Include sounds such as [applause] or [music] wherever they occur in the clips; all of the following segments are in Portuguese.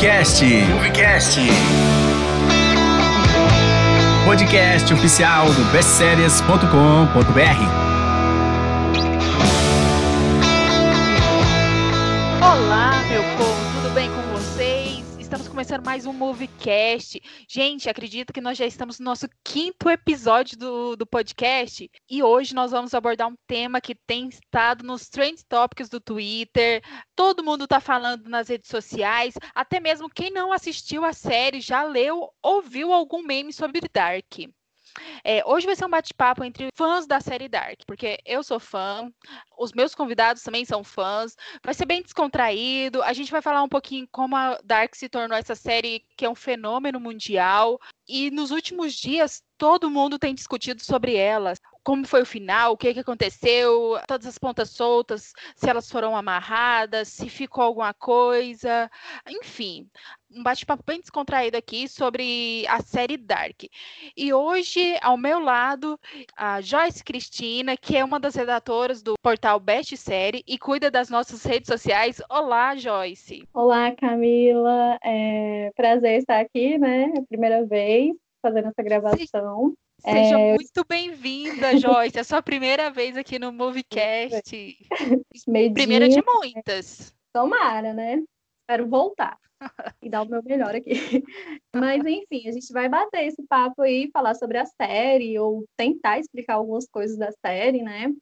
Movecast. Movecast. Podcast oficial do bestseries.com.br. começando mais um Movecast. Gente, acredito que nós já estamos no nosso quinto episódio do, do podcast e hoje nós vamos abordar um tema que tem estado nos trend topics do Twitter. Todo mundo está falando nas redes sociais, até mesmo quem não assistiu a série já leu ou viu algum meme sobre Dark. É, hoje vai ser um bate-papo entre fãs da série Dark, porque eu sou fã, os meus convidados também são fãs. Vai ser bem descontraído. A gente vai falar um pouquinho como a Dark se tornou essa série que é um fenômeno mundial. E nos últimos dias, todo mundo tem discutido sobre ela. Como foi o final, o que, que aconteceu, todas as pontas soltas, se elas foram amarradas, se ficou alguma coisa. Enfim, um bate-papo bem descontraído aqui sobre a série Dark. E hoje, ao meu lado, a Joyce Cristina, que é uma das redatoras do portal Best Série e cuida das nossas redes sociais. Olá, Joyce. Olá, Camila. É prazer estar aqui, né? É primeira vez fazendo essa gravação. Seja é... muito bem-vinda, Joyce. É a sua primeira vez aqui no Movecast. [laughs] Primeira de muitas. Tomara, né? Espero voltar [laughs] e dar o meu melhor aqui. [laughs] Mas, enfim, a gente vai bater esse papo aí, falar sobre a série, ou tentar explicar algumas coisas da série, né?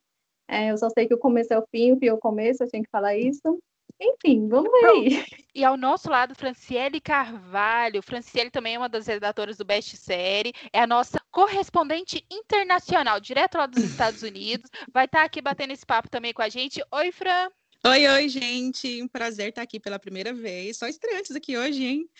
É, eu só sei que o começo é o fim, o fim é o começo, eu tenho que falar isso. Enfim, vamos ver aí. E ao nosso lado, Franciele Carvalho. Franciele também é uma das redatoras do Best Série, é a nossa correspondente internacional, direto lá dos Estados Unidos. Vai estar tá aqui batendo esse papo também com a gente. Oi, Fran. Oi, oi, gente. Um prazer estar aqui pela primeira vez. Só estreantes aqui hoje, hein?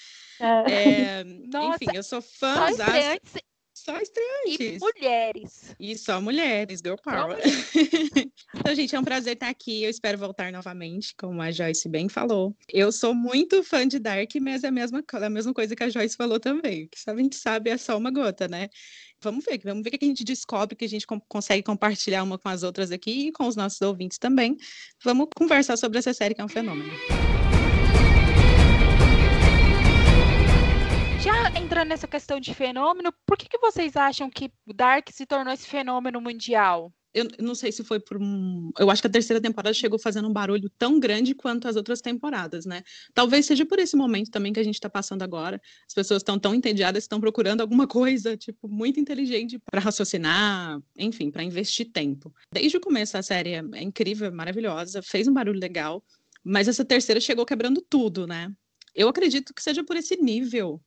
É. É, [laughs] Nossa, enfim, eu sou fã. Só estreantes só estreantes. E mulheres. E só mulheres, girl power. [laughs] então, gente, é um prazer estar aqui. Eu espero voltar novamente, como a Joyce bem falou. Eu sou muito fã de Dark, mas é a mesma, a mesma coisa que a Joyce falou também. Que a gente sabe é só uma gota, né? Vamos ver, vamos ver o que a gente descobre, que a gente consegue compartilhar uma com as outras aqui e com os nossos ouvintes também. Vamos conversar sobre essa série que é um fenômeno. Já entrando nessa questão de fenômeno, por que, que vocês acham que Dark se tornou esse fenômeno mundial? Eu não sei se foi por um. Eu acho que a terceira temporada chegou fazendo um barulho tão grande quanto as outras temporadas, né? Talvez seja por esse momento também que a gente está passando agora. As pessoas estão tão entediadas, estão procurando alguma [laughs] coisa, tipo, muito inteligente para raciocinar, enfim, para investir tempo. Desde o começo a série é incrível, maravilhosa, fez um barulho legal, mas essa terceira chegou quebrando tudo, né? Eu acredito que seja por esse nível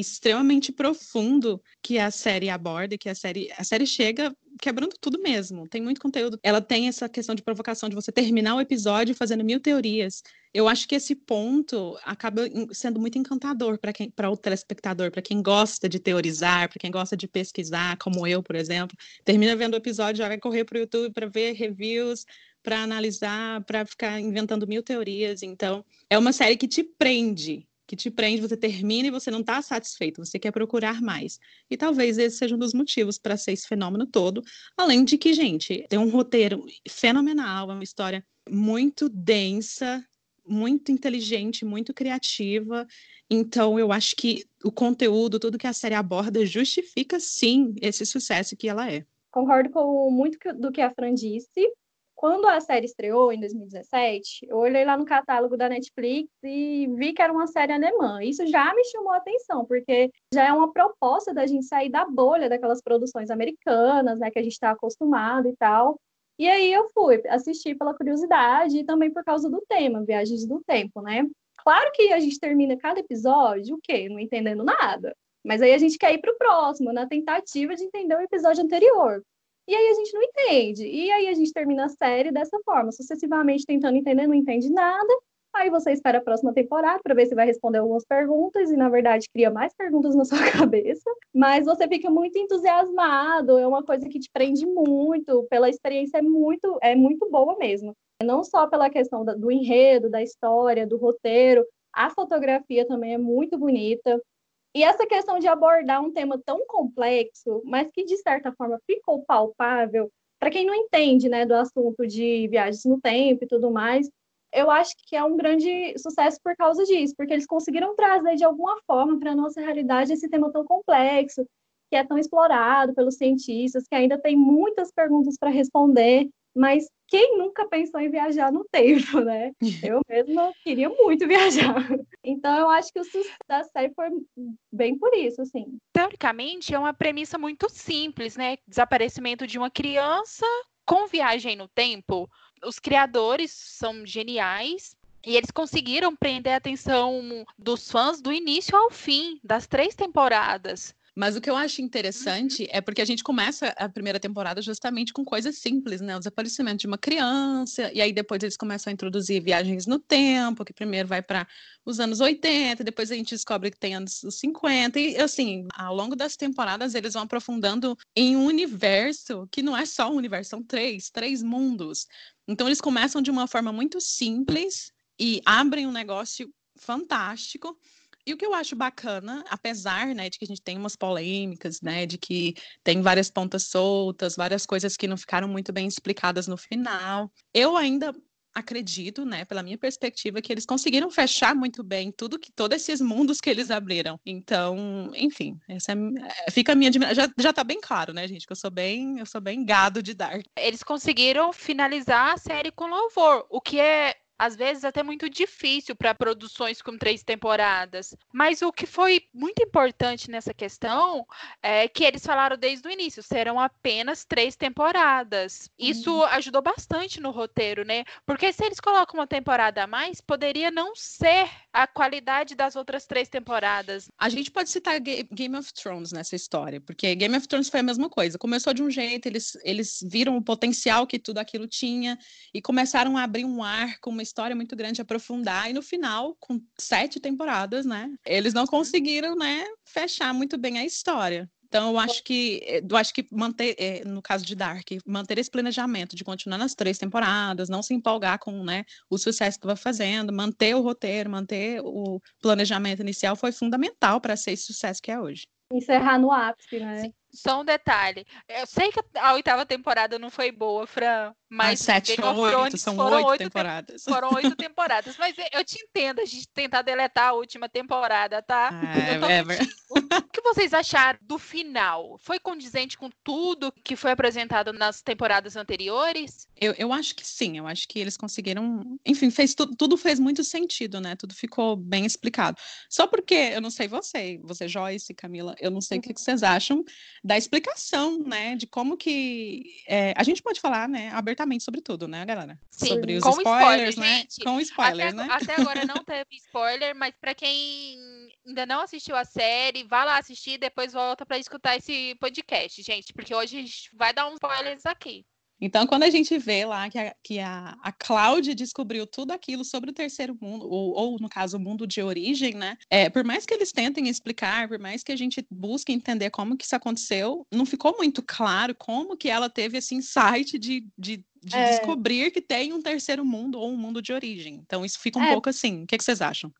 extremamente profundo que a série aborda, que a série, a série chega quebrando tudo mesmo. Tem muito conteúdo. Ela tem essa questão de provocação de você terminar o episódio fazendo mil teorias. Eu acho que esse ponto acaba sendo muito encantador para quem, para o telespectador, para quem gosta de teorizar, para quem gosta de pesquisar, como eu, por exemplo. Termina vendo o episódio, já vai correr para o YouTube para ver reviews, para analisar, para ficar inventando mil teorias. Então, é uma série que te prende que te prende, você termina e você não está satisfeito, você quer procurar mais. E talvez esse seja um dos motivos para ser esse fenômeno todo. Além de que, gente, tem um roteiro fenomenal, é uma história muito densa, muito inteligente, muito criativa. Então, eu acho que o conteúdo, tudo que a série aborda, justifica sim esse sucesso que ela é. Concordo com muito do que a Fran disse. Quando a série estreou, em 2017, eu olhei lá no catálogo da Netflix e vi que era uma série alemã. Isso já me chamou a atenção, porque já é uma proposta da gente sair da bolha daquelas produções americanas, né, que a gente está acostumado e tal. E aí eu fui assistir pela curiosidade e também por causa do tema, Viagens do Tempo, né? Claro que a gente termina cada episódio, o quê? Não entendendo nada. Mas aí a gente quer ir para o próximo, na tentativa de entender o episódio anterior. E aí a gente não entende. E aí a gente termina a série dessa forma, sucessivamente tentando entender, não entende nada. Aí você espera a próxima temporada para ver se vai responder algumas perguntas e na verdade cria mais perguntas na [laughs] sua cabeça, mas você fica muito entusiasmado, é uma coisa que te prende muito, pela experiência é muito é muito boa mesmo. Não só pela questão do enredo, da história, do roteiro, a fotografia também é muito bonita. E essa questão de abordar um tema tão complexo, mas que de certa forma ficou palpável, para quem não entende, né, do assunto de viagens no tempo e tudo mais, eu acho que é um grande sucesso por causa disso, porque eles conseguiram trazer de alguma forma para a nossa realidade esse tema tão complexo, que é tão explorado pelos cientistas, que ainda tem muitas perguntas para responder, mas quem nunca pensou em viajar no tempo, né? Eu mesma queria muito viajar. Então, eu acho que o sucesso da série foi bem por isso, assim. Teoricamente, é uma premissa muito simples, né? Desaparecimento de uma criança com viagem no tempo. Os criadores são geniais, e eles conseguiram prender a atenção dos fãs do início ao fim, das três temporadas. Mas o que eu acho interessante uhum. é porque a gente começa a primeira temporada justamente com coisas simples, né? O desaparecimento de uma criança, e aí depois eles começam a introduzir viagens no tempo, que primeiro vai para os anos 80, depois a gente descobre que tem anos 50, e assim, ao longo das temporadas eles vão aprofundando em um universo que não é só um universo, são três, três mundos. Então eles começam de uma forma muito simples e abrem um negócio fantástico e o que eu acho bacana, apesar, né, de que a gente tem umas polêmicas, né, de que tem várias pontas soltas, várias coisas que não ficaram muito bem explicadas no final, eu ainda acredito, né, pela minha perspectiva, que eles conseguiram fechar muito bem tudo que todos esses mundos que eles abriram. Então, enfim, essa é, é fica a minha já já tá bem claro, né, gente, que eu sou bem, eu sou bem gado de Dark. Eles conseguiram finalizar a série com louvor, o que é às vezes até muito difícil para produções com três temporadas. Mas o que foi muito importante nessa questão é que eles falaram desde o início, serão apenas três temporadas. Isso uhum. ajudou bastante no roteiro, né? Porque se eles colocam uma temporada a mais, poderia não ser a qualidade das outras três temporadas. A gente pode citar Game of Thrones nessa história, porque Game of Thrones foi a mesma coisa. Começou de um jeito, eles, eles viram o potencial que tudo aquilo tinha e começaram a abrir um arco, uma história muito grande, aprofundar, e no final, com sete temporadas, né, eles não conseguiram, né, fechar muito bem a história. Então, eu acho que, eh, eu acho que manter, eh, no caso de Dark, manter esse planejamento de continuar nas três temporadas, não se empolgar com né, o sucesso que estava fazendo, manter o roteiro, manter o planejamento inicial foi fundamental para ser esse sucesso que é hoje. Encerrar no ápice, né? Sim. Só um detalhe. Eu sei que a oitava temporada não foi boa, Fran, mas ah, sete ou oito, são oito, oito temporadas. Te foram oito temporadas. Mas eu te entendo a gente tentar deletar a última temporada, tá? Ah, é, o que vocês acharam do final? Foi condizente com tudo que foi apresentado nas temporadas anteriores? Eu, eu acho que sim, eu acho que eles conseguiram. Enfim, fez tudo, tudo fez muito sentido, né? Tudo ficou bem explicado. Só porque eu não sei você, você, Joyce, Camila, eu não sei o que, que vocês acham da explicação, né, de como que é, a gente pode falar, né, abertamente sobre tudo, né, galera? Sim, sobre os com spoilers, spoiler, né? Gente, com spoilers, até, né? Até agora não [laughs] teve spoiler, mas para quem ainda não assistiu a série, vá lá assistir e depois volta para escutar esse podcast, gente, porque hoje a gente vai dar uns spoilers aqui. Então, quando a gente vê lá que a, que a, a Cláudia descobriu tudo aquilo sobre o terceiro mundo, ou, ou no caso, o mundo de origem, né? É, por mais que eles tentem explicar, por mais que a gente busque entender como que isso aconteceu, não ficou muito claro como que ela teve esse insight de, de, de é. descobrir que tem um terceiro mundo ou um mundo de origem. Então, isso fica um é. pouco assim. O que, que vocês acham?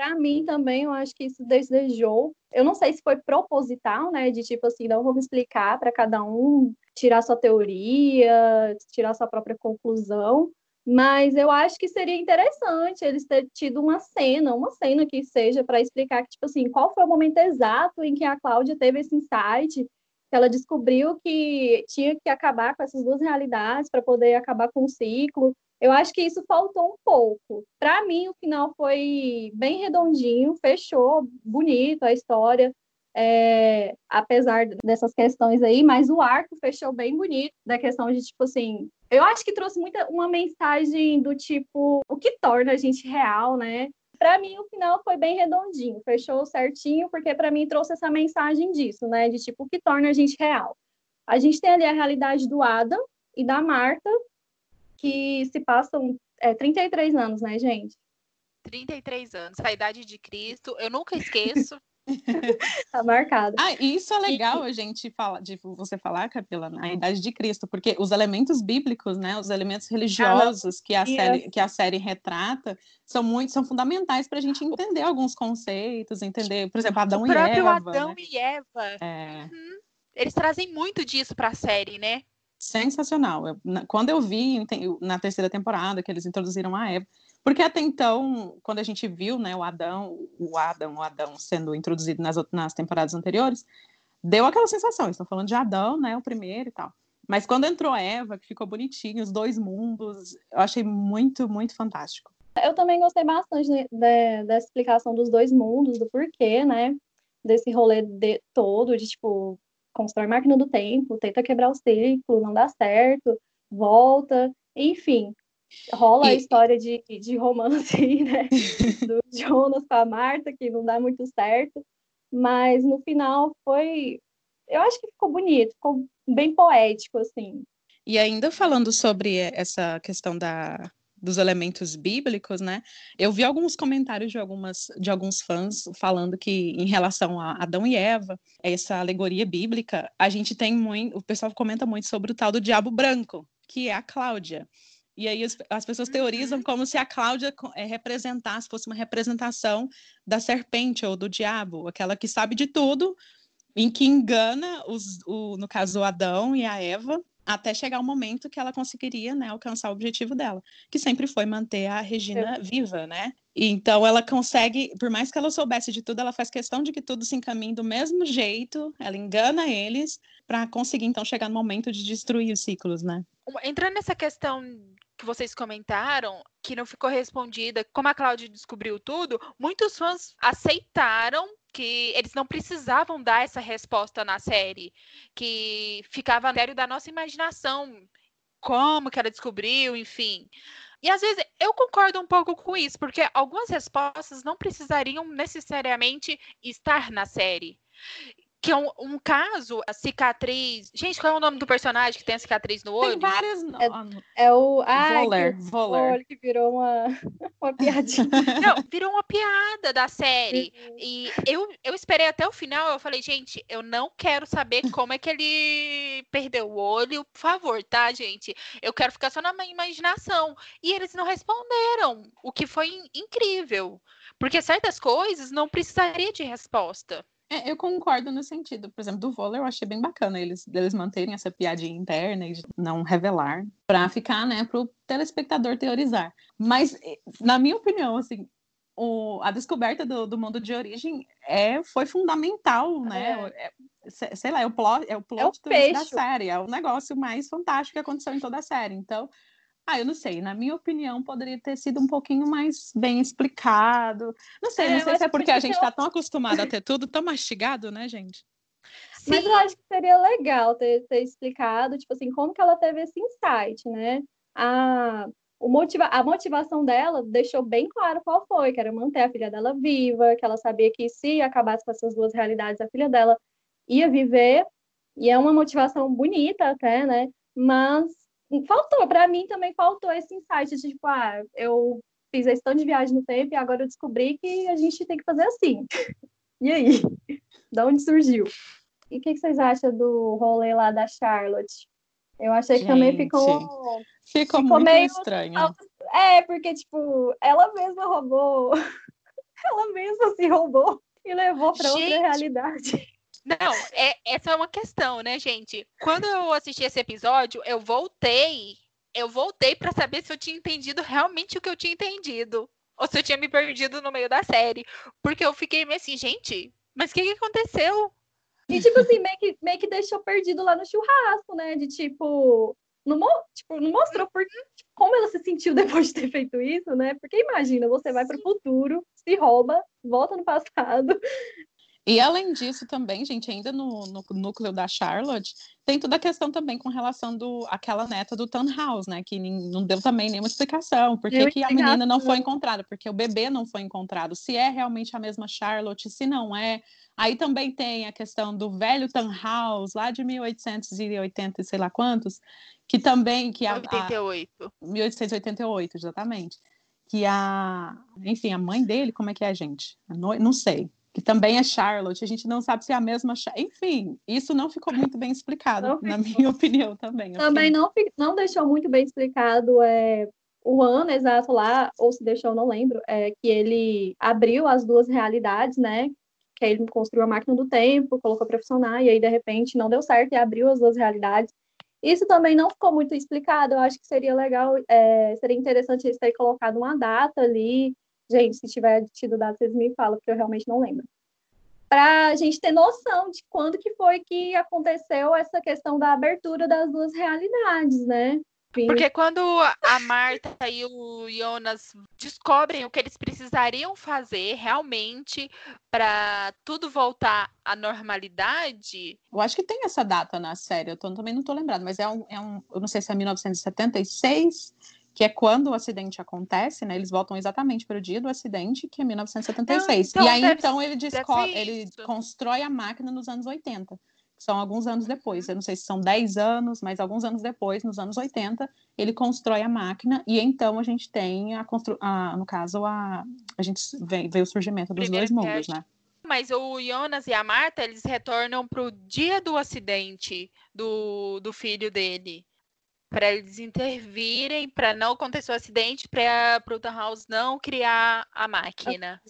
Para mim também, eu acho que isso desejou. Eu não sei se foi proposital, né? De tipo assim, não vamos explicar para cada um tirar sua teoria, tirar sua própria conclusão. Mas eu acho que seria interessante eles terem tido uma cena, uma cena que seja para explicar que, tipo assim, qual foi o momento exato em que a Cláudia teve esse insight, que ela descobriu que tinha que acabar com essas duas realidades para poder acabar com o ciclo. Eu acho que isso faltou um pouco. Para mim, o final foi bem redondinho, fechou bonito a história, é, apesar dessas questões aí, mas o arco fechou bem bonito, da questão de, tipo assim, eu acho que trouxe muita uma mensagem do tipo, o que torna a gente real, né? Para mim, o final foi bem redondinho, fechou certinho, porque para mim trouxe essa mensagem disso, né? De tipo, o que torna a gente real. A gente tem ali a realidade do Adam e da Marta, que se passam é, 33 anos, né, gente? 33 anos, a idade de Cristo, eu nunca esqueço. [laughs] tá marcado. Ah, isso é legal a gente falar, de você falar, Capila, a idade de Cristo, porque os elementos bíblicos, né, os elementos religiosos que a série que a série retrata são muito são fundamentais para a gente entender alguns conceitos, entender, por exemplo, Adão e Eva. O próprio? Adão né? e Eva. É. Uhum. Eles trazem muito disso para a série, né? Sensacional. Eu, na, quando eu vi na terceira temporada que eles introduziram a Eva, porque até então, quando a gente viu, né, o Adão, o Adão, o Adão sendo introduzido nas, nas temporadas anteriores, deu aquela sensação, estão falando de Adão, né, o primeiro e tal. Mas quando entrou Eva, que ficou bonitinho, os dois mundos, eu achei muito, muito fantástico. Eu também gostei bastante de, de, dessa explicação dos dois mundos, do porquê, né? Desse rolê de, todo, de tipo, constrói máquina do tempo, tenta quebrar o ciclo, não dá certo, volta, enfim. Rola e... a história de, de romance, [laughs] né? Do [laughs] Jonas com a Marta, que não dá muito certo, mas no final foi. Eu acho que ficou bonito, ficou bem poético, assim. E ainda falando sobre essa questão da, dos elementos bíblicos, né? Eu vi alguns comentários de algumas de alguns fãs falando que em relação a Adão e Eva, essa alegoria bíblica, a gente tem muito, o pessoal comenta muito sobre o tal do diabo branco, que é a Cláudia. E aí as, as pessoas teorizam uhum. como se a Cláudia é, representasse, fosse uma representação da serpente ou do diabo, aquela que sabe de tudo, em que engana os, o, no caso o Adão e a Eva, até chegar o momento que ela conseguiria né, alcançar o objetivo dela, que sempre foi manter a Regina viva, né? E então ela consegue, por mais que ela soubesse de tudo, ela faz questão de que tudo se encaminhe do mesmo jeito, ela engana eles para conseguir então chegar no momento de destruir os ciclos, né? Entrando nessa questão que vocês comentaram, que não ficou respondida, como a Cláudia descobriu tudo, muitos fãs aceitaram que eles não precisavam dar essa resposta na série, que ficava sério da nossa imaginação, como que ela descobriu, enfim. E às vezes eu concordo um pouco com isso, porque algumas respostas não precisariam necessariamente estar na série que é um, um, caso, a cicatriz. Gente, qual é o nome do personagem que tem a cicatriz no olho? Tem vários nomes. É, é, o. Ah, Voller. Que, Voller. que virou uma, [laughs] uma piadinha. [laughs] Não, virou uma piada da série. E eu, eu esperei até o final, eu falei, gente, eu não quero saber como é que ele perdeu o olho, por favor, tá, gente? Eu quero ficar só na minha imaginação. E eles não responderam, o que foi incrível. Porque certas coisas não precisaria de resposta. É, eu concordo no sentido, por exemplo, do vôlei eu achei bem bacana eles, eles manterem essa piadinha interna e não revelar, para ficar, né, para o telespectador teorizar. Mas, na minha opinião, assim, o, a descoberta do, do, mundo de origem é, foi fundamental, né? É. É, sei lá, é o plot, é o plot é o da série, é o negócio mais fantástico que aconteceu em toda a série. Então, ah, eu não sei. Na minha opinião, poderia ter sido um pouquinho mais bem explicado. Não sei, é, não sei se é porque a gente está tão acostumado a ter tudo tão mastigado, né, gente? Sim. Mas eu acho que seria legal ter, ter explicado, tipo assim, como que ela teve esse insight, né? A, o motiva a motivação dela deixou bem claro qual foi, que era manter a filha dela viva, que ela sabia que se acabasse com essas duas realidades, a filha dela ia viver, e é uma motivação bonita até, né? Mas faltou, para mim também faltou esse insight de tipo, ah, eu fiz a questão de viagem no tempo e agora eu descobri que a gente tem que fazer assim. E aí? Da onde surgiu? E o que, que, vocês acham do rolê lá da Charlotte? Eu achei gente, que também ficou. Ficou, ficou muito meio... estranho. É, porque, tipo, ela mesma roubou. [laughs] ela mesma se roubou e levou para outra realidade. Não, é, essa é uma questão, né, gente? Quando eu assisti esse episódio, eu voltei. Eu voltei para saber se eu tinha entendido realmente o que eu tinha entendido. Ou se eu tinha me perdido no meio da série. Porque eu fiquei meio assim, gente, mas o que, que aconteceu? E, tipo assim, meio que, meio que deixou perdido lá no churrasco, né? De tipo. Não, tipo, não mostrou por, tipo, como ela se sentiu [laughs] depois de ter feito isso, né? Porque imagina, você vai para o futuro, se rouba, volta no passado, e além disso também, gente, ainda no, no, núcleo da Charlotte, tem toda a questão também com relação do aquela neta do House, né? Que não deu também nenhuma explicação. Por que, que a menina não foi encontrada? Porque o bebê não foi encontrado. Se é realmente a mesma Charlotte, se não é. Aí também tem a questão do velho House, lá de 1880 e sei lá quantos, que também... Que a, 88. A, 1888, exatamente. Que a... Enfim, a mãe dele, como é que é, gente? Não sei que também é Charlotte, a gente não sabe se é a mesma. Enfim, isso não ficou muito bem explicado, na minha [laughs] opinião também. Também não, não deixou muito bem explicado é, o ano exato lá, ou se deixou, não lembro, é, que ele abriu as duas realidades, né? Que ele construiu a máquina do tempo, colocou para funcionar, e aí de repente não deu certo e abriu as duas realidades. Isso também não ficou muito explicado. Eu acho que seria legal, é, seria interessante eles terem colocado uma data ali. Gente, se tiver tido data, vocês me falam, porque eu realmente não lembro. Para a gente ter noção de quando que foi que aconteceu essa questão da abertura das duas realidades, né? Porque quando a Marta e o Jonas descobrem o que eles precisariam fazer realmente para tudo voltar à normalidade. Eu acho que tem essa data na série, eu tô, também não tô lembrado, mas é um, é um. Eu não sei se é 1976 que é quando o acidente acontece, né? Eles voltam exatamente para o dia do acidente, que é 1976. Não, então, e aí, deve, então, ele, ele constrói a máquina nos anos 80 são alguns anos depois, eu não sei se são 10 anos, mas alguns anos depois, nos anos 80, ele constrói a máquina e então a gente tem a, constru... a no caso a a gente vê, vê o surgimento dos Primeiro dois mundos, né? Mas o Jonas e a Marta, eles retornam para o dia do acidente do, do filho dele para eles intervirem, para não acontecer o um acidente, para o House não criar a máquina.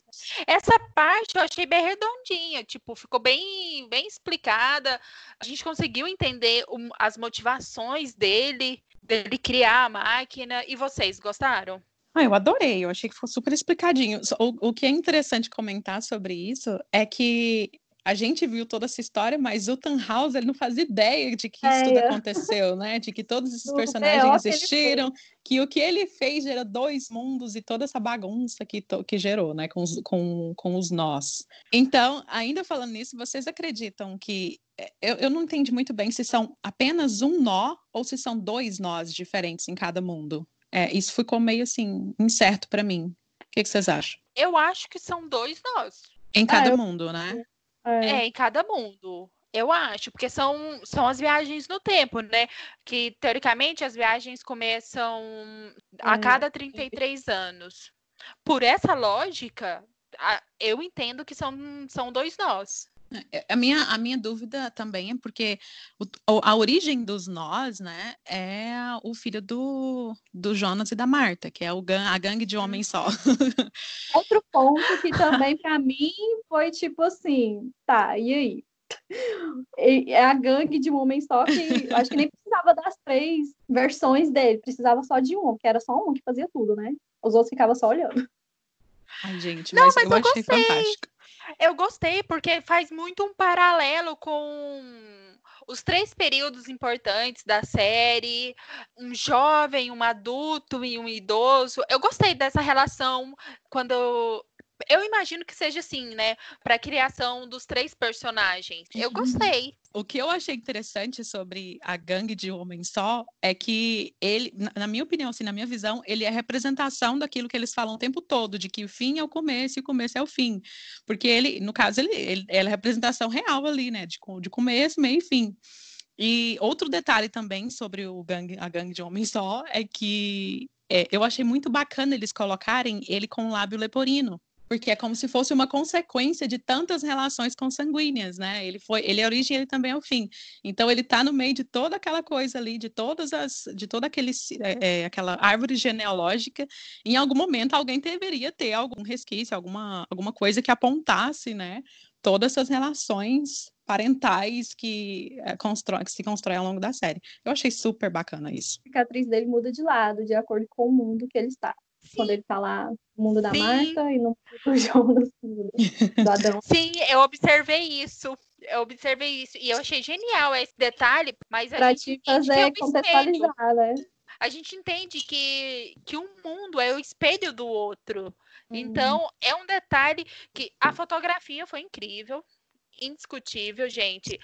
Essa parte eu achei bem redondinha, tipo, ficou bem, bem explicada. A gente conseguiu entender o, as motivações dele, dele criar a máquina. E vocês gostaram? Ah, eu adorei, eu achei que foi super explicadinho. O, o que é interessante comentar sobre isso é que a gente viu toda essa história, mas o Tannhaus, ele não faz ideia de que isso é, tudo [laughs] aconteceu, né? De que todos esses personagens existiram, que o que ele fez gerou dois mundos e toda essa bagunça que, que gerou, né? Com os, com, com os nós. Então, ainda falando nisso, vocês acreditam que é, eu, eu não entendi muito bem se são apenas um nó ou se são dois nós diferentes em cada mundo. É, isso ficou meio assim, incerto para mim. O que, que, vocês acham? Eu acho que são dois nós. Em cada ah, mundo, né? É. é, em cada mundo. Eu acho, porque são, são as viagens no tempo, né? Que, teoricamente, as viagens começam a hum. cada 33 anos. Por essa lógica, eu entendo que são, são dois nós. É, a minha, a minha dúvida também é porque o, a origem dos nós, né, é o filho do, do Jonas e da Marta, que é o gang, a gangue de homens só. [laughs] Outro ponto que também para mim foi tipo assim, tá, e aí? É a gangue de um homem só que acho que nem precisava das três versões dele, precisava só de um, que era só um que fazia tudo, né? Os outros ficavam só olhando. Ai, gente, mas, Não, mas eu, eu achei gostei. fantástico. Eu gostei porque faz muito um paralelo com os três períodos importantes da série, um jovem, um adulto e um idoso. Eu gostei dessa relação quando eu imagino que seja assim, né? Para a criação dos três personagens. Eu uhum. gostei. O que eu achei interessante sobre a gangue de homem só é que ele, na minha opinião, assim, na minha visão, ele é representação daquilo que eles falam o tempo todo, de que o fim é o começo e o começo é o fim. Porque ele, no caso, ele, ele, ele é a representação real ali, né? De, de começo, meio e fim. E outro detalhe também sobre o gangue, a gangue de homem só é que é, eu achei muito bacana eles colocarem ele com o lábio leporino porque é como se fosse uma consequência de tantas relações consanguíneas, né? Ele foi, ele é a origem, ele também é o fim. Então ele está no meio de toda aquela coisa ali, de todas as, de toda aquele, é, é, aquela árvore genealógica. Em algum momento alguém deveria ter algum resquício, alguma, alguma coisa que apontasse, né? Todas essas relações parentais que, é, constrói, que se constroem ao longo da série. Eu achei super bacana isso. A cicatriz dele muda de lado, de acordo com o mundo que ele está. Sim. Quando ele tá lá no mundo da Sim. Marta e [laughs] no mundo do Adão. Sim, eu observei isso. Eu observei isso. E eu achei genial esse detalhe, mas a pra gente te fazer é contextualizar, né? A gente entende que, que um mundo é o espelho do outro. Uhum. Então, é um detalhe que a fotografia foi incrível indiscutível, gente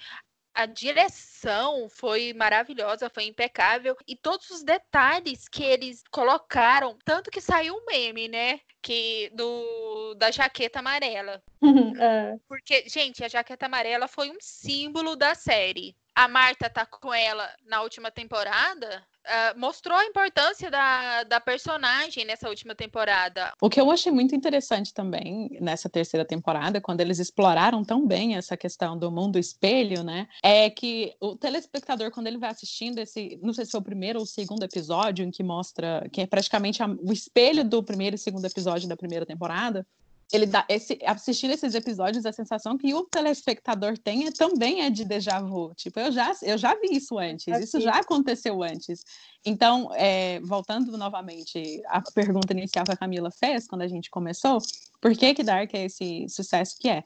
a direção foi maravilhosa, foi impecável e todos os detalhes que eles colocaram, tanto que saiu um meme, né? Que do da jaqueta amarela. [laughs] é. Porque, gente, a jaqueta amarela foi um símbolo da série. A Marta tá com ela na última temporada, uh, mostrou a importância da, da personagem nessa última temporada. O que eu achei muito interessante também nessa terceira temporada, quando eles exploraram tão bem essa questão do mundo espelho, né? É que o telespectador, quando ele vai assistindo esse, não sei se é o primeiro ou o segundo episódio, em que mostra que é praticamente a, o espelho do primeiro e segundo episódio da primeira temporada, ele dá esse assistindo esses episódios a sensação que o telespectador tem é, também é de déjà vu. Tipo eu já eu já vi isso antes isso já aconteceu antes. Então é, voltando novamente à pergunta inicial que a Camila fez quando a gente começou por que que Dark é esse sucesso que é?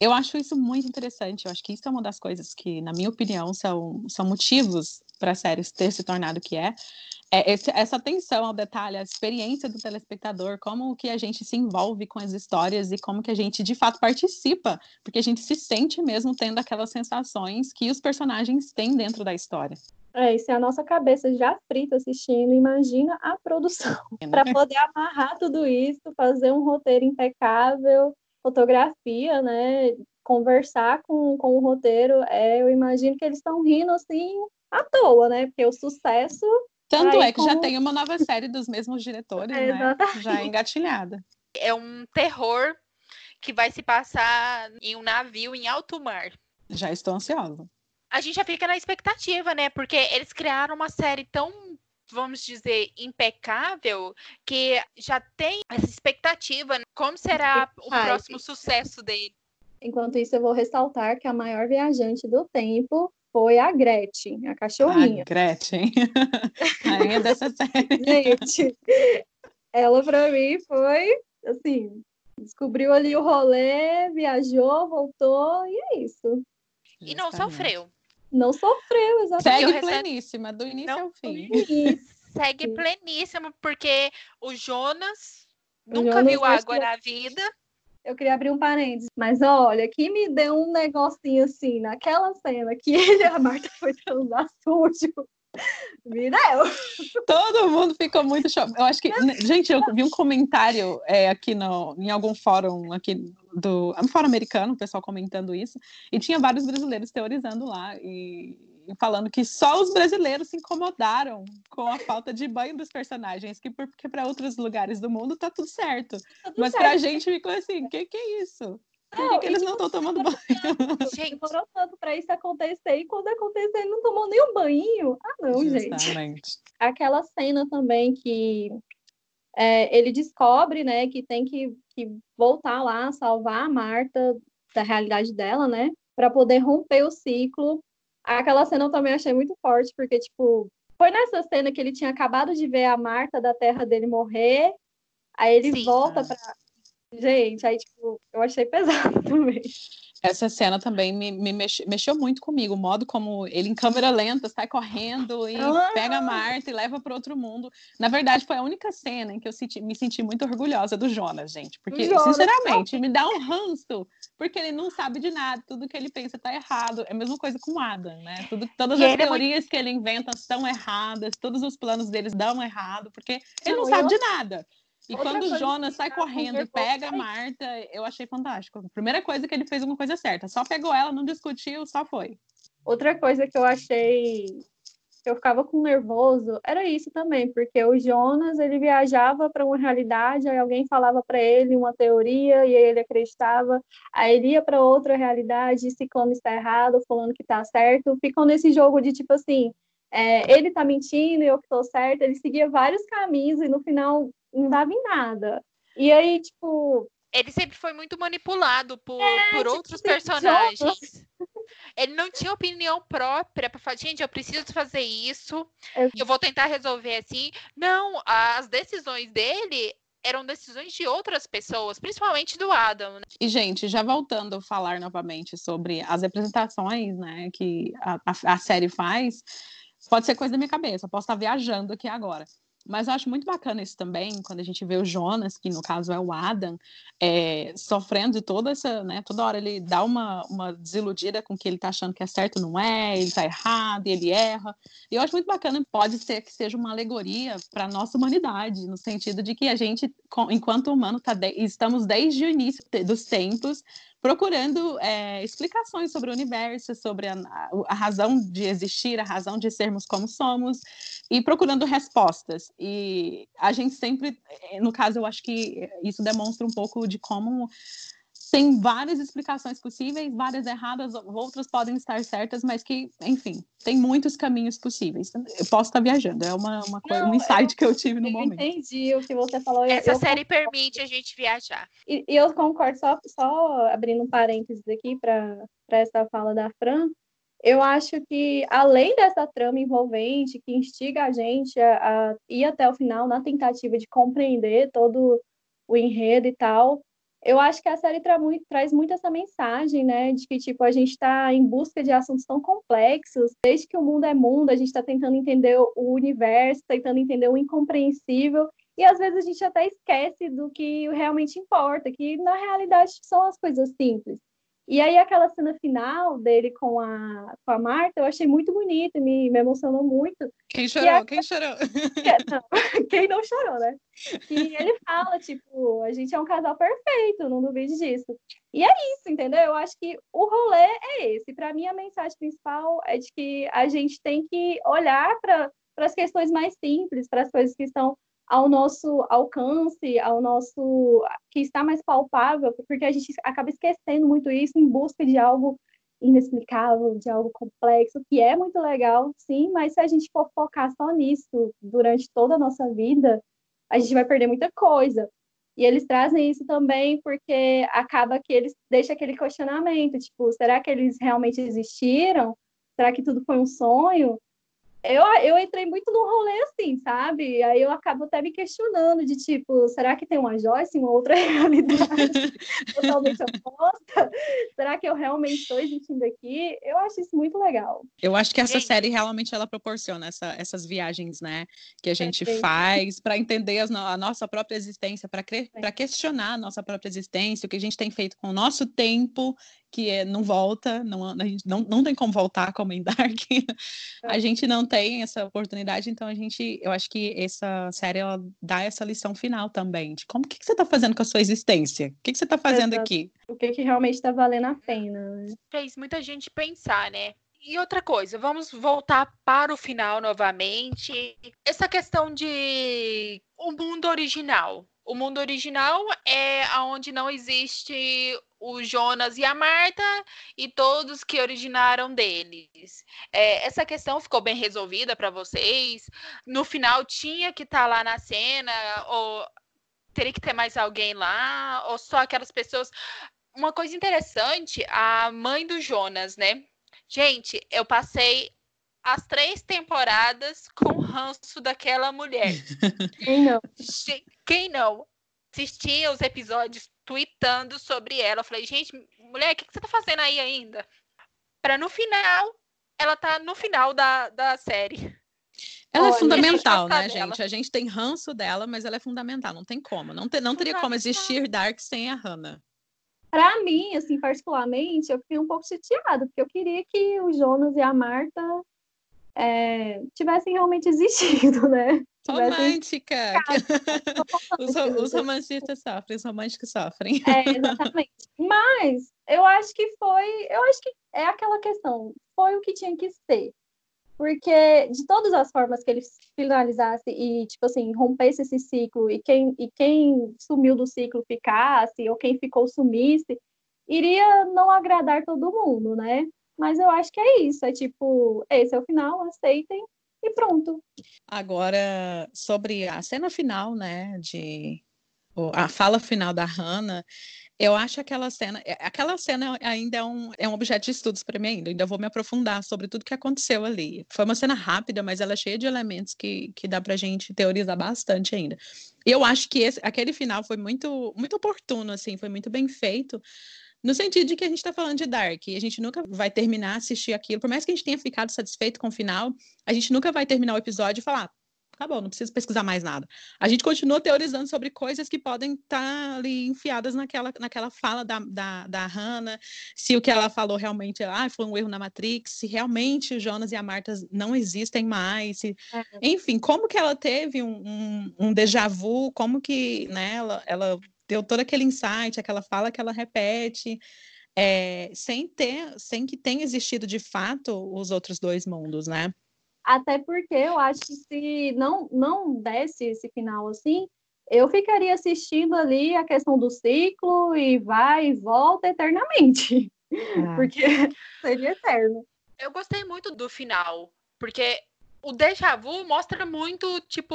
Eu acho isso muito interessante. Eu acho que isso é uma das coisas que na minha opinião são são motivos para a série ter se tornado o que é é, esse, essa atenção ao detalhe, a experiência do telespectador, como que a gente se envolve com as histórias e como que a gente de fato participa, porque a gente se sente mesmo tendo aquelas sensações que os personagens têm dentro da história. É, e se a nossa cabeça já frita assistindo, imagina a produção. [laughs] É, né? Para poder amarrar tudo isso, fazer um roteiro impecável, fotografia, né? Conversar com, com o roteiro, é, eu imagino que eles estão rindo assim à toa, né? Porque o sucesso tanto Aí, é que já tem uma nova série dos mesmos diretores, é, [laughs] né? Já engatilhada. É um terror que vai se passar em um navio em alto mar. Já estou ansiosa. A gente já fica na expectativa, né? Porque eles criaram uma série tão, vamos dizer, impecável, que já tem essa expectativa. Né? Como será o próximo sucesso dele? Enquanto isso, eu vou ressaltar que a maior viajante do tempo foi a Gretchen, a cachorrinha. A Gretchen, [laughs] rainha dessa série. Gente, ela para mim foi assim, descobriu ali o rolê, viajou, voltou e é isso. E não sofreu. Não sofreu, exatamente. Segue pleníssima, do início não, ao fim. Segue pleníssima, porque o Jonas o nunca Jonas viu água na vida eu queria abrir um parênteses, mas olha, que me deu um negocinho assim, naquela cena que [laughs] ele e a Marta foi transar sujo. Me deu. Todo mundo ficou muito chocado. Eu acho que, gente, eu vi um comentário é, aqui no, em algum fórum aqui do um fórum americano, o pessoal comentando isso, e tinha vários brasileiros teorizando lá e falando que só os brasileiros se incomodaram com a falta de banho dos personagens, que porque para outros lugares do mundo tá tudo certo. Tá tudo Mas certo. pra gente ficou assim, que que é isso? Por que, que eles não estão tomando banho? [laughs] Gente, demorou tanto para isso acontecer e quando acontecer ele não tomou nem um banho. Ah, não, Justamente. gente. Aquela cena também que é, ele descobre, né, que tem que, que voltar lá, salvar a Marta da realidade dela, né, para poder romper o ciclo Aquela cena eu também achei muito forte, porque, tipo, foi nessa cena que ele tinha acabado de ver a Marta da terra dele morrer, aí ele Sim. volta pra. Gente, aí, tipo, eu achei pesado [laughs] também. Essa cena também me, me mexeu muito comigo, o modo como ele, em câmera lenta, sai correndo e ah! pega a Marta e leva para outro mundo. Na verdade, foi a única cena em que eu senti, me senti muito orgulhosa do Jonas, gente. Porque, Jonas, sinceramente, não. me dá um ranço, porque ele não sabe de nada, tudo que ele pensa tá errado. É a mesma coisa com o Adam, né? Tudo, todas e as teorias é muito... que ele inventa estão erradas, todos os planos deles dão errado, porque ele não, não sabe eu... de nada. E Outra quando o Jonas sai correndo e pega a Marta, eu achei fantástico. A primeira coisa que ele fez uma coisa certa. Só pegou ela, não discutiu, só foi. Outra coisa que eu achei que eu ficava com nervoso era isso também, porque o Jonas ele viajava para uma realidade, aí alguém falava para ele uma teoria e ele acreditava, aí ele ia para outra realidade, ciclano está errado, falando que está certo, ficam nesse jogo de tipo assim, é, ele está mentindo e eu que estou certo, ele seguia vários caminhos e no final não dava em nada. E aí, tipo. Ele sempre foi muito manipulado por, é, por tipo, outros personagens. [laughs] Ele não tinha opinião própria para falar, gente, eu preciso fazer isso, é. eu vou tentar resolver assim. Não, as decisões dele eram decisões de outras pessoas, principalmente do Adam. Né? E, gente, já voltando a falar novamente sobre as representações né, que a, a, a série faz, pode ser coisa da minha cabeça, posso estar viajando aqui agora. Mas eu acho muito bacana isso também, quando a gente vê o Jonas, que no caso é o Adam, é, sofrendo de toda essa, né? Toda hora ele dá uma, uma desiludida com que ele tá achando que é certo, não é, ele tá errado, ele erra. E eu acho muito bacana, pode ser que seja uma alegoria para nossa humanidade, no sentido de que a gente, enquanto humano, tá de, estamos desde o início dos tempos procurando é, explicações sobre o universo, sobre a, a, razão de existir, a razão de sermos como somos, e procurando respostas. E a gente sempre, no caso, eu acho que isso demonstra um pouco de como tem várias explicações possíveis, várias erradas, outras podem estar certas, mas que, enfim, tem muitos caminhos possíveis. Eu posso estar viajando, é uma, uma coisa, um insight eu, que eu tive no eu momento. Entendi o que você falou. Essa eu, série permite a gente viajar. E, e eu concordo, só, só abrindo um parênteses aqui para essa fala da Fran, eu acho que, além dessa trama envolvente que instiga a gente a, a ir até o final na tentativa de compreender todo o enredo e tal, eu acho que a série tra traz muito essa mensagem, né, de que tipo a gente está em busca de assuntos tão complexos, desde que o mundo é mundo, a gente está tentando entender o universo, tentando entender o incompreensível, e às vezes a gente até esquece do que realmente importa, que na realidade são as coisas simples. E aí aquela cena final dele com a, com a Marta, eu achei muito bonita, me, me emocionou muito. Quem chorou? É... Quem chorou? [laughs] Não, [laughs] quem não chorou, né? E ele fala, tipo, a gente é um casal perfeito, não duvide disso. E é isso, entendeu? Eu acho que o rolê é esse. Para mim, a mensagem principal é de que a gente tem que olhar para as questões mais simples, para as coisas que estão ao nosso alcance, ao nosso que está mais palpável, porque a gente acaba esquecendo muito isso em busca de algo inexplicável, de algo complexo, que é muito legal, sim, mas se a gente for focar só nisso durante toda a nossa vida, a gente vai perder muita coisa. E eles trazem isso também porque acaba que eles deixam aquele questionamento, tipo, será que eles realmente existiram? Será que tudo foi um sonho? Eu, eu entrei muito no rolê assim, sabe? Aí eu acabo até me questionando de tipo, será que tem uma Joyce, uma outra [laughs] realidade totalmente oposta? Será que eu realmente estou existindo aqui? Eu acho isso muito legal. Eu acho que essa Sim. série realmente ela proporciona essa, essas viagens, né? Que a gente faz para entender as, a nossa própria existência, para questionar a nossa própria existência, o que a gente tem feito com o nosso tempo que é, não volta, não, a gente não, não tem como voltar como em Dark. [laughs] a gente não tem essa oportunidade, então a gente, eu acho que essa série ela dá essa lição final também, de como que, que você está fazendo com a sua existência? O que, que você está fazendo Exato. aqui? O que, que realmente está valendo a pena. Né? Fez muita gente pensar, né? E outra coisa, vamos voltar para o final novamente. Essa questão de o mundo original. O mundo original é onde não existe o Jonas e a Marta e todos que originaram deles. É, essa questão ficou bem resolvida para vocês? No final tinha que estar tá lá na cena ou teria que ter mais alguém lá ou só aquelas pessoas? Uma coisa interessante, a mãe do Jonas, né? Gente, eu passei as três temporadas com ranço daquela mulher. [laughs] Quem não? Quem não? Assistia os episódios tweetando sobre ela. Eu falei, gente, mulher, o que, que você tá fazendo aí ainda? Para no final, ela tá no final da, da série. Ela é Olha, é fundamental, né, dela. gente? A gente tem ranço dela, mas ela é fundamental, não tem como. Não, te, não teria como existir Dark sem a Hannah. Para mim, assim, particularmente, eu fiquei um pouco chateada, porque eu queria que o Jonas e a Marta é, tivessem realmente existido, [laughs] né? Romântica! os, os romancistas sofrem, os românticos sofrem. É, exatamente. Mas eu acho que foi, eu acho que é aquela questão, foi o que tinha que ser. Porque de todas as formas que ele finalizasse e, tipo assim, rompesse esse ciclo e quem, e quem sumiu do ciclo ficasse, ou quem ficou sumisse, iria não agradar todo mundo, né? Mas eu acho que é isso, é tipo, esse é o final, aceitem e pronto. Agora, sobre a cena final, né, de a fala final da Hannah, eu acho aquela cena, é, aquela cena ainda é um, é um objeto de estudos para mim ainda, ainda vou me aprofundar sobre tudo que aconteceu ali. Foi uma cena rápida, mas ela é cheia de elementos que, que dá pra gente teorizar bastante ainda. Eu acho que esse, aquele final foi muito, muito oportuno, assim, foi muito bem feito, no sentido de que a gente está falando de Dark, e a gente nunca vai terminar assistir aquilo, por mais que a gente tenha ficado satisfeito com o final, a gente nunca vai terminar o episódio e falar, acabou, não preciso pesquisar mais nada. A gente continua teorizando sobre coisas que podem estar tá ali enfiadas naquela, naquela fala da, da, da Hannah, se o que ela falou realmente ah, foi um erro na Matrix, se realmente o Jonas e a Marta não existem mais, se... é. enfim, como que ela teve um, um, um déjà vu, como que né, ela, ela deu todo aquele insight, aquela fala que ela repete, é, sem ter, sem que tenha existido de fato os outros dois mundos, né? Até porque eu acho que se não, não desse esse final assim, eu ficaria assistindo ali a questão do ciclo e vai e volta eternamente. Ah. [laughs] Porque seria eterno. Eu gostei muito do final, porque o déjà vu mostra muito, tipo,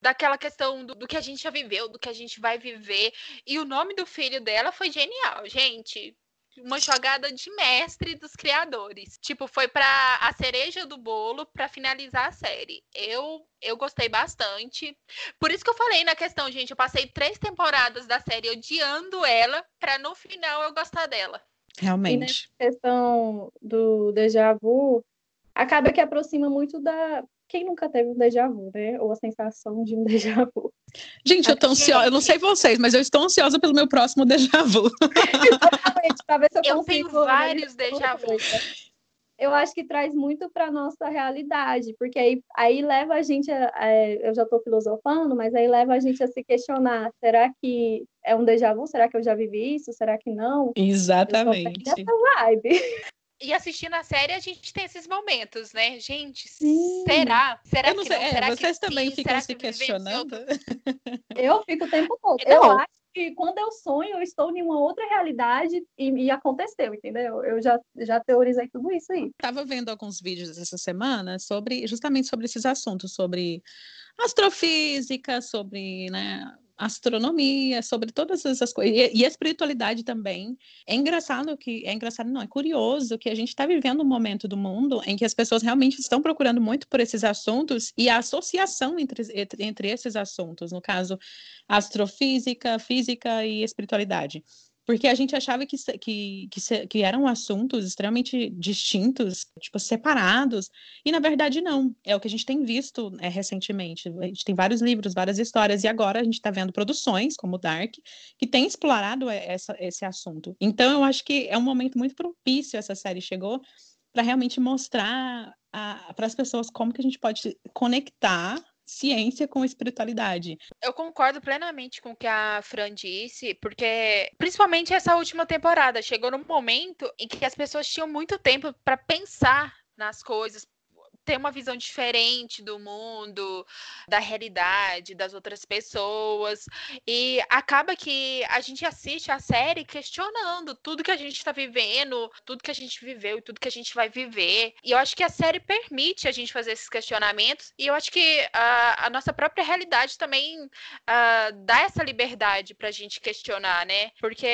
daquela questão do, do, que a gente já viveu, do que a gente vai viver. E o nome do filho dela foi genial, gente uma jogada de mestre dos criadores. Tipo, foi para a cereja do bolo para finalizar a série. Eu eu gostei bastante. Por isso que eu falei na questão, gente, eu passei três temporadas da série odiando ela para no final eu gostar dela. Realmente. E questão do déjà vu, acaba que aproxima muito da quem nunca teve um déjà vu, né? Ou a sensação de um [laughs] déjà vu. Gente, eu tô ansiosa, eu não sei vocês, mas eu estou ansiosa pelo meu próximo déjà vu. Exatamente, ver se eu, eu tenho vários déjà vu. Eu acho que traz muito para nossa realidade, porque aí, aí leva a gente, a, a, eu já estou filosofando, mas aí leva a gente a se questionar: será que é um déjà vu? Será que eu já vivi isso? Será que não? Exatamente. Essa vibe. [laughs] E assistindo a série, a gente tem esses momentos, né? Gente, Sim. será? Será que sei, não? É, será vocês que também sim? ficam se questionando? [laughs] Eu fico o tempo todo. Não. Eu acho que quando eu sonho, eu estou em uma outra realidade e, e, aconteceu, entendeu? Eu já, já teorizei tudo isso aí. Estava vendo alguns vídeos essa semana sobre justamente sobre esses assuntos, sobre astrofísica, sobre né, astronomia, sobre todas essas coisas. E, e, espiritualidade também. É engraçado que. É engraçado, não, é curioso que a gente está vivendo um momento do mundo em que as pessoas realmente estão procurando muito por esses assuntos e a associação entre, entre esses assuntos, no caso, astrofísica, física e espiritualidade porque a gente achava que, que, que, que, eram assuntos extremamente distintos, tipo, separados, e na verdade não. É o que a gente tem visto é, recentemente. A gente tem vários livros, várias histórias, e agora a gente está vendo produções, como Dark, que tem explorado essa, esse assunto. Então eu acho que é um momento muito propício essa série chegou para realmente mostrar para as pessoas como que a gente pode conectar ciência com espiritualidade. Eu concordo plenamente com o que a Fran disse, porque principalmente essa última temporada chegou num momento em que as pessoas tinham muito tempo para pensar nas coisas, ter uma visão diferente do mundo, da realidade, das outras pessoas. E acaba que a gente assiste a série questionando tudo que a gente está vivendo, tudo que a gente viveu e tudo que a gente vai viver. E eu acho que a série permite a gente fazer esses questionamentos. E eu acho que a, a nossa própria realidade também uh, dá essa liberdade para a gente questionar, né? Porque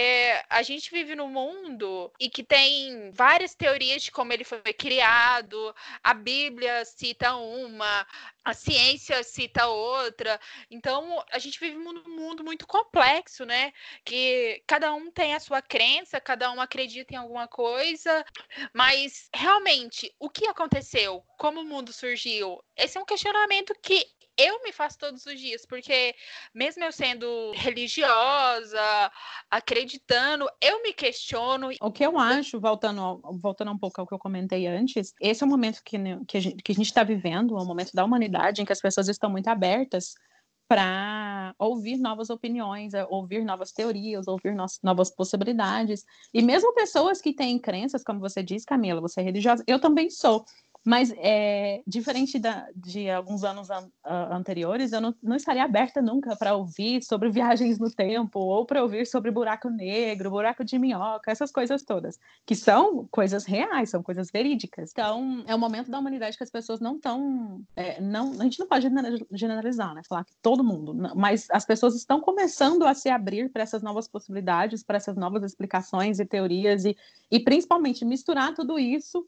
a gente vive num mundo e que tem várias teorias de como ele foi criado, a Bíblia Bíblia cita uma, a ciência cita outra. Então, a gente vive num mundo muito complexo, né? Que cada um tem a sua crença, cada um acredita em alguma coisa, mas realmente, o que aconteceu? Como o mundo surgiu? Esse é um questionamento que eu me faço todos os dias, porque mesmo eu sendo religiosa, acreditando, eu me questiono. O que eu acho, voltando, voltando um pouco ao que eu comentei antes, esse é o momento que, que a gente está vivendo, é o momento da humanidade em que as pessoas estão muito abertas para ouvir novas opiniões, ouvir novas teorias, ouvir no novas possibilidades. E mesmo pessoas que têm crenças, como você diz, Camila, você é religiosa, eu também sou. Mas, é, diferente da, de alguns anos an, anteriores, eu não, não, estaria aberta nunca para ouvir sobre viagens no tempo, ou para ouvir sobre buraco negro, buraco de minhoca, essas coisas todas, que são coisas reais, são coisas verídicas. Então, é o momento da humanidade que as pessoas não estão. É, não, a gente não pode generalizar, né? Falar que todo mundo, mas as pessoas estão começando a se abrir para essas novas possibilidades, para essas novas explicações e teorias, e, e principalmente misturar tudo isso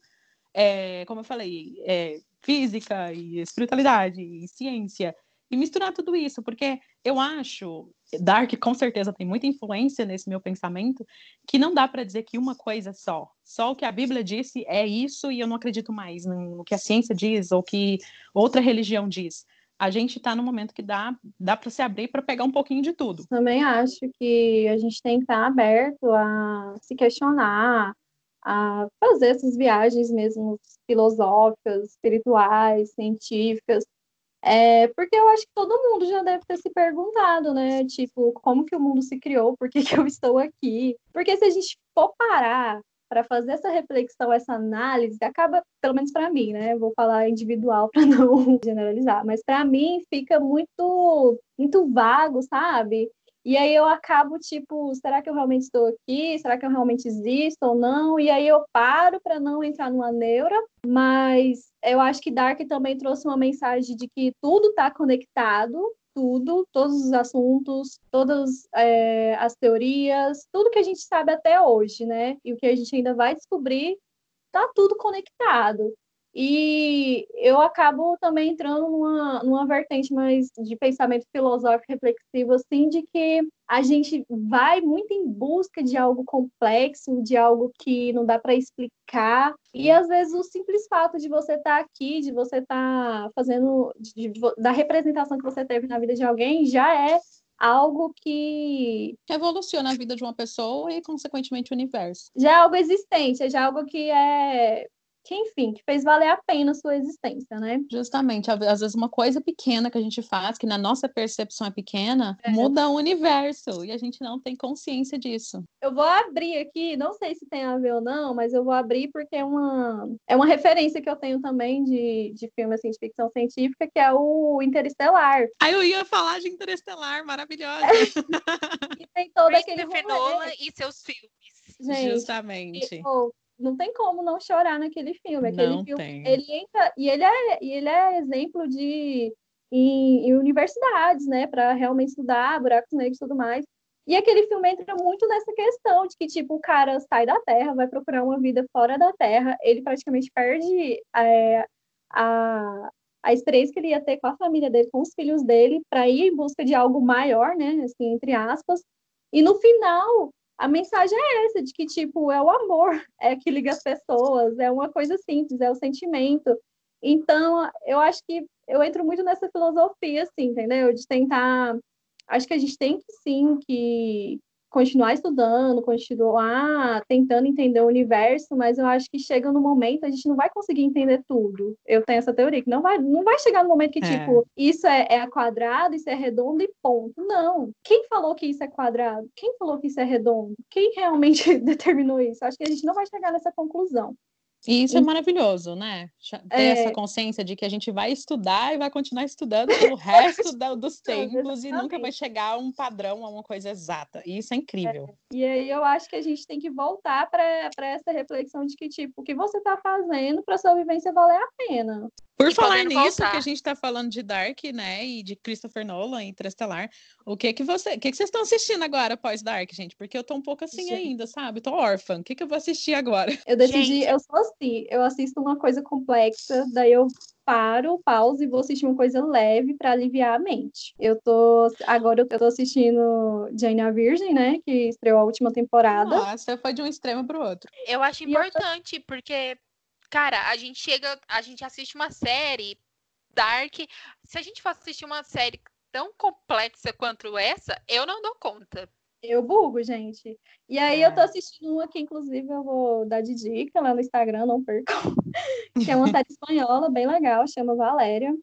é, como eu falei, é, física e espiritualidade e ciência, e misturar tudo isso, porque eu acho, Dark com certeza tem muita influência nesse meu pensamento, que não dá para dizer que uma coisa só, só o que a Bíblia disse é isso e eu não acredito mais no que a ciência diz ou que outra religião diz. A gente está no momento que dá, dá para se abrir para pegar um pouquinho de tudo. Também acho que a gente tem que estar aberto a se questionar, a fazer essas viagens mesmo filosóficas, espirituais, científicas, é, porque eu acho que todo mundo já deve ter se perguntado, né? Tipo, como que o mundo se criou? Por que, que eu [laughs] estou aqui? Porque se a gente for parar para fazer essa reflexão, essa análise, acaba, pelo menos para mim, né? Vou falar individual para [laughs] não generalizar, mas para mim fica muito muito vago, sabe? E aí eu acabo tipo, será que eu realmente estou aqui? Será que eu realmente existo ou não? E aí eu paro para não entrar numa neura, mas eu acho que Dark também trouxe uma mensagem de que tudo está conectado, tudo, todos os assuntos, todas é, as teorias, tudo que a gente sabe até hoje, né? E o que a gente ainda vai descobrir, tá tudo conectado. E eu acabo também entrando numa, numa vertente mais de pensamento filosófico reflexivo, assim, de que a gente vai muito em busca de algo complexo, de algo que não dá para explicar. E às vezes o simples fato de você estar tá aqui, de você estar tá fazendo, de, de, da representação que você teve na vida de alguém, já é algo que revoluciona a vida de uma pessoa e consequentemente o universo. Já é algo existente, já é algo que é que, enfim, que fez valer a pena a sua existência, né? Justamente, às vezes uma coisa pequena que a gente faz, que na nossa percepção é pequena, é. muda o universo e a gente não tem consciência disso. Eu vou abrir aqui, não sei se tem a ver ou não, mas eu vou abrir porque é uma, é uma referência que eu tenho também de, de filme assim, de ficção científica, que é o Interestelar. Aí eu ia falar de Interestelar, maravilhosa. [laughs] e tem todo aquele Nolan e seus filmes. Gente, Justamente. Eu, não tem como não chorar naquele filme. Aquele não filme, tem. ele entra e ele é e ele é exemplo de em, em universidades, né, para realmente estudar buracos negros e tudo mais. E aquele filme entra muito nessa questão de que tipo o cara sai da Terra, vai procurar uma vida fora da Terra, ele praticamente perde é, a a experiência que ele ia ter com a família dele, com os filhos dele, para ir em busca de algo maior, né, assim, entre aspas. E no final, a mensagem é essa, de que, tipo, é o amor, [laughs] é que liga as pessoas, é uma coisa simples, é o sentimento. Então, eu acho que eu entro muito nessa filosofia, assim, entendeu? De tentar. Acho que a gente tem que sim que continuar estudando, continuar tentando entender o universo, mas eu acho que chega no momento a gente não vai conseguir entender tudo. Eu tenho essa teoria que não vai, não vai chegar no momento que é. tipo isso é, é quadrado, isso é redondo e ponto. Não. Quem falou que isso é quadrado? Quem falou que isso é redondo? Quem realmente [laughs] determinou isso? Acho que a gente não vai chegar nessa conclusão. E isso é maravilhoso, né? Ter é... essa consciência de que a gente vai estudar e vai continuar estudando pelo [laughs] resto da, dos tempos e nunca vai chegar a um padrão, a uma coisa exata. E isso é incrível. É. E aí eu acho que a gente tem que voltar para essa reflexão de que, tipo, o que você está fazendo para sua vivência valer a pena. Por e falar nisso, voltar. que a gente está falando de Dark, né, e de Christopher Nolan, Interestelar, o que que você, o que que vocês estão assistindo agora após Dark, gente? Porque eu tô um pouco assim gente. ainda, sabe? Tô órfã. O que que eu vou assistir agora? Eu decidi, gente. eu sou assim, eu assisto uma coisa complexa, daí eu paro, pauso e vou assistir uma coisa leve para aliviar a mente. Eu tô agora eu tô assistindo Jane a Virgem, né, que estreou a última temporada. Nossa, foi de um extremo pro outro. Eu acho importante eu tô... porque cara, a gente chega, a gente assiste uma série dark. Se a gente for assistir uma série tão complexa quanto essa, eu não dou conta. Eu bugo, gente. E aí é. eu tô assistindo uma que, inclusive, eu vou dar de dica lá no Instagram, não percam. [laughs] que é uma série espanhola bem legal, chama Valéria.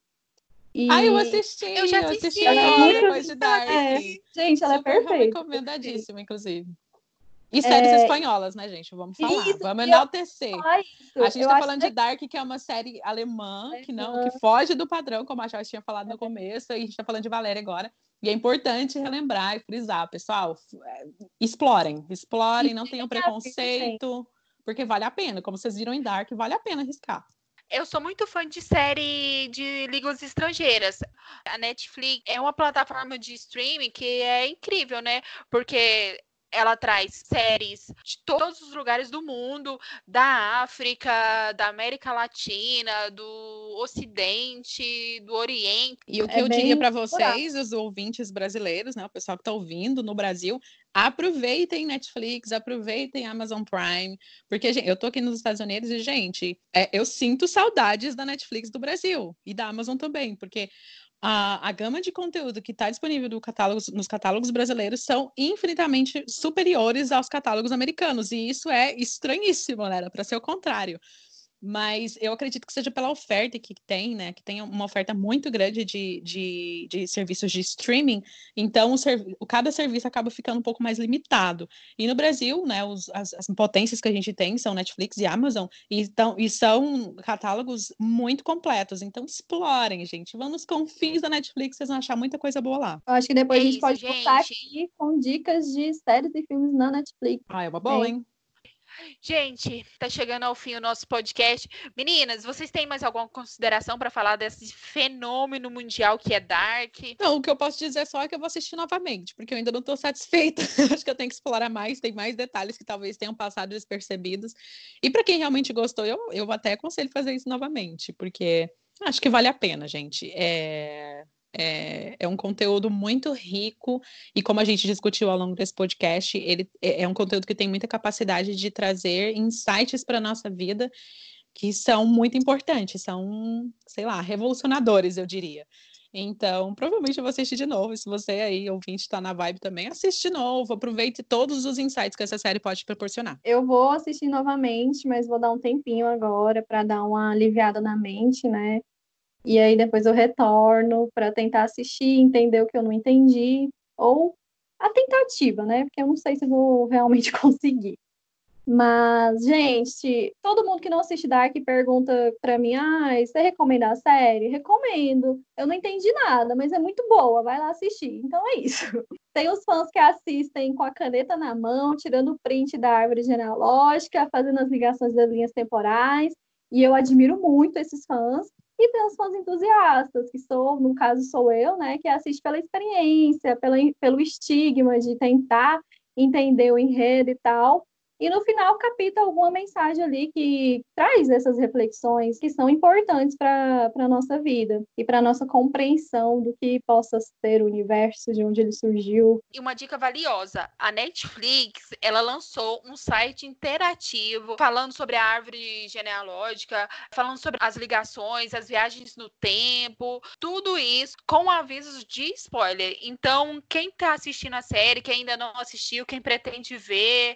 E... Ah, eu assisti! Eu já assisti! assisti ela é muito... depois de Dark. É. Gente, ela é Super é perfeita. recomendadíssima, inclusive. E séries é... espanholas, né, gente? Vamos falar. Isso, Vamos enaltecer. A gente tá falando que... de Dark, que é uma série alemã, alemã, que não, que foge do padrão, como a Joyce tinha falado no começo, e a gente tá falando de Valéria agora. E é importante relembrar e frisar, pessoal, é, explorem, explorem, não tenham preconceito, porque vale a pena. Como vocês viram em Dark, vale a pena arriscar. Eu sou muito fã de série de línguas estrangeiras. A Netflix é uma plataforma de streaming que é incrível, né? Porque ela traz séries de todos os lugares do mundo, da África, da América Latina, do Ocidente, do Oriente. E o que é eu diria para vocês, os ouvintes brasileiros, né, o pessoal que está ouvindo no Brasil, aproveitem Netflix, aproveitem Amazon Prime, porque gente, eu tô aqui nos Estados Unidos e, gente, é, eu sinto saudades da Netflix do Brasil e da Amazon também, porque a, a gama de conteúdo que está disponível nos catálogos brasileiros são infinitamente superiores aos catálogos americanos, e isso é estranhíssimo, né? Para ser o contrário. Mas eu acredito que seja pela oferta que tem, né? Que tem uma oferta muito grande de, de, de serviços de streaming, então o, o, cada serviço acaba ficando um pouco mais limitado. E no Brasil, né, os, as, as, potências que a gente tem são Netflix e Amazon, e, tão, e são catálogos muito completos. Então explorem, gente. Vão nos confins da Netflix, vocês vão achar muita coisa boa lá. Eu acho que depois é a gente isso, pode gente. voltar aqui com dicas de séries e filmes na Netflix. Ah, é uma boa, hein? Gente, tá chegando ao fim o nosso podcast. Meninas, vocês têm mais alguma consideração para falar desse fenômeno mundial que é Dark? Não, o que eu posso dizer só é que eu vou assistir novamente, porque eu ainda não tô satisfeita. [laughs] Acho que eu tenho que explorar mais, tem mais detalhes que talvez tenham passado despercebidos. E para quem realmente gostou, eu, eu até aconselho fazer isso novamente, porque acho que vale a pena, gente. É é, é, um conteúdo muito rico e como a gente discutiu ao longo desse podcast, ele é, é um conteúdo que tem muita capacidade de trazer insights para a nossa vida que são muito importantes, são, sei lá, revolucionadores, eu diria. Então, provavelmente eu vou assistir de novo. Se você aí, ouvinte, está na vibe também, assiste de novo. Aproveite todos os insights que essa série pode proporcionar. Eu vou assistir novamente, mas vou dar um tempinho agora para dar uma aliviada na mente, né? E aí depois eu retorno para tentar assistir, entender o que eu não entendi, ou a tentativa, né? Porque eu não sei se vou [laughs] realmente conseguir. Mas, gente, todo mundo que não assiste Dark pergunta para mim: ah, você recomenda a série? Recomendo. Eu não entendi nada, mas é muito boa, vai lá assistir. Então é isso. [laughs] Tem os fãs que assistem com a caneta na mão, tirando o print da árvore genealógica, fazendo as ligações das linhas temporais. E eu admiro muito esses fãs. E tem os fãs entusiastas, que sou, no caso sou eu, né, que assiste pela experiência, pela, pelo estigma de tentar entender o enredo e tal. E no final capta alguma mensagem ali que traz essas reflexões que são importantes para a nossa vida e para a nossa compreensão do que possa ser o universo, de onde ele surgiu. E uma dica valiosa: a Netflix ela lançou um site interativo falando sobre a árvore genealógica, falando sobre as ligações, as viagens no tempo, tudo isso com avisos de spoiler. Então, quem está assistindo a série, quem ainda não assistiu, quem pretende ver,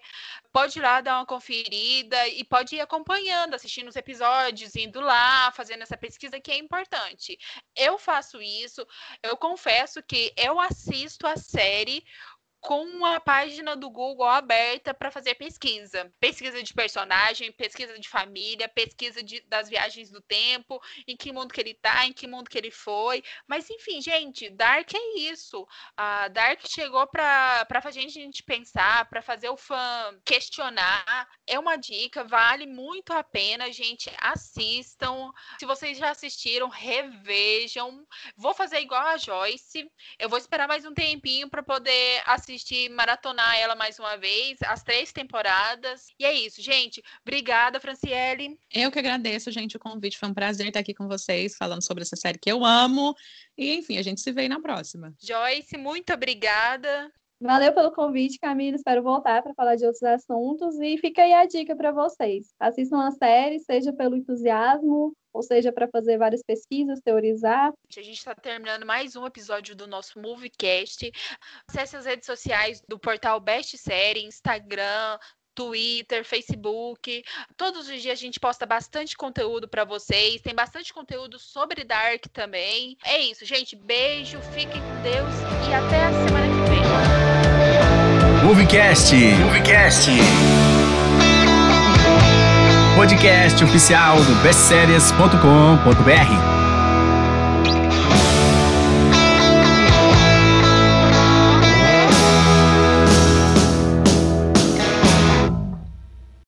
pode ir lá dar uma conferida e pode ir acompanhando, assistindo os episódios, indo lá, fazendo essa pesquisa que é importante. Eu faço isso, eu confesso que eu assisto a série com a página do Google aberta para fazer pesquisa. Pesquisa de personagem, pesquisa de família, pesquisa de, das viagens do tempo, em que mundo que ele tá, em que mundo que ele foi. Mas enfim, gente, Dark é isso. A Dark chegou para fazer a gente pensar, para fazer o fã questionar. É uma dica, vale muito a pena, gente. Assistam. Se vocês já assistiram, revejam. Vou fazer igual a Joyce. Eu vou esperar mais um tempinho para poder assistir assistir, maratonar ela mais uma vez, as três temporadas. E é isso, gente. Obrigada, Franciele. Eu que agradeço, gente, o convite. Foi um prazer estar aqui com vocês, falando sobre essa série que eu amo. E, enfim, a gente se vê na próxima. Joyce, muito obrigada. Valeu pelo convite, Camila. Espero voltar para falar de outros assuntos. E fica aí a dica para vocês: assistam a série, seja pelo entusiasmo, ou seja, para fazer várias pesquisas, teorizar. A gente está terminando mais um episódio do nosso Moviecast. Acesse as redes sociais do portal Best Série, Instagram, Twitter, Facebook. Todos os dias a gente posta bastante conteúdo para vocês. Tem bastante conteúdo sobre Dark também. É isso, gente. Beijo, fiquem com Deus e até a semana que vem. Moviecast. Moviecast. Podcast oficial do bestseries.com.br.